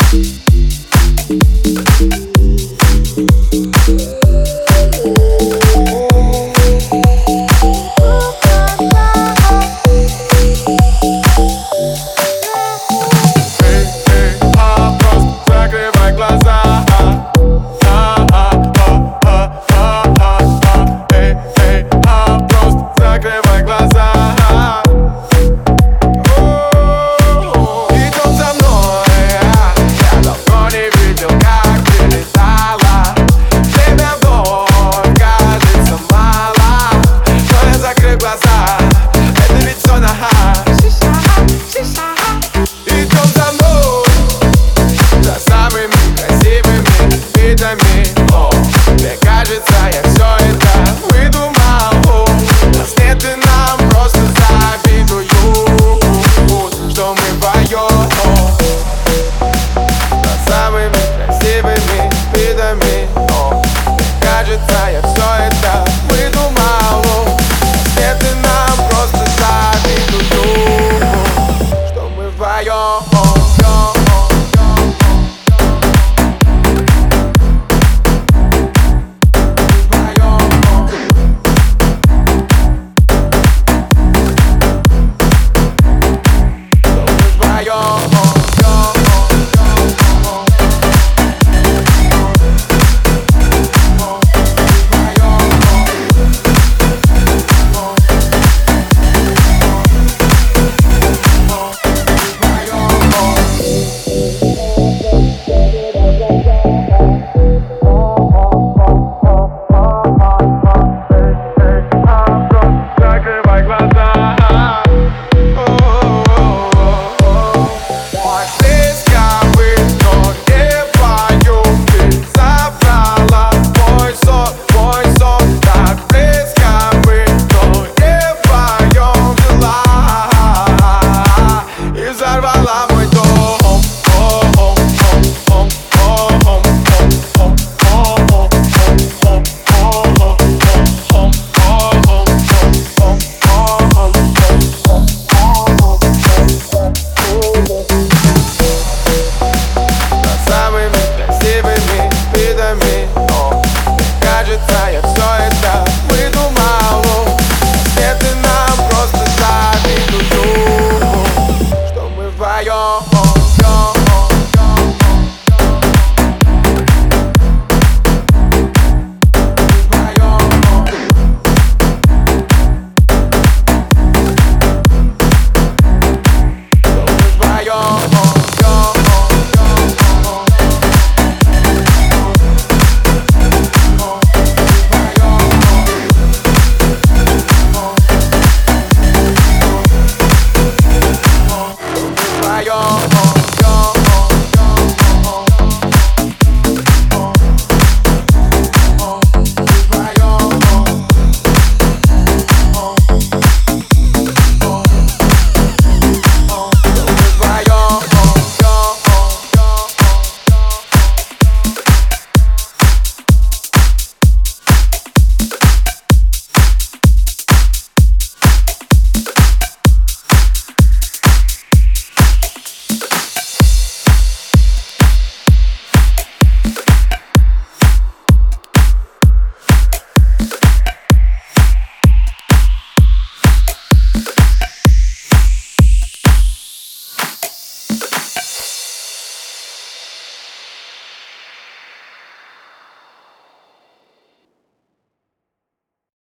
Thank you. ее самыми красивыми видами. Но кажется, я все you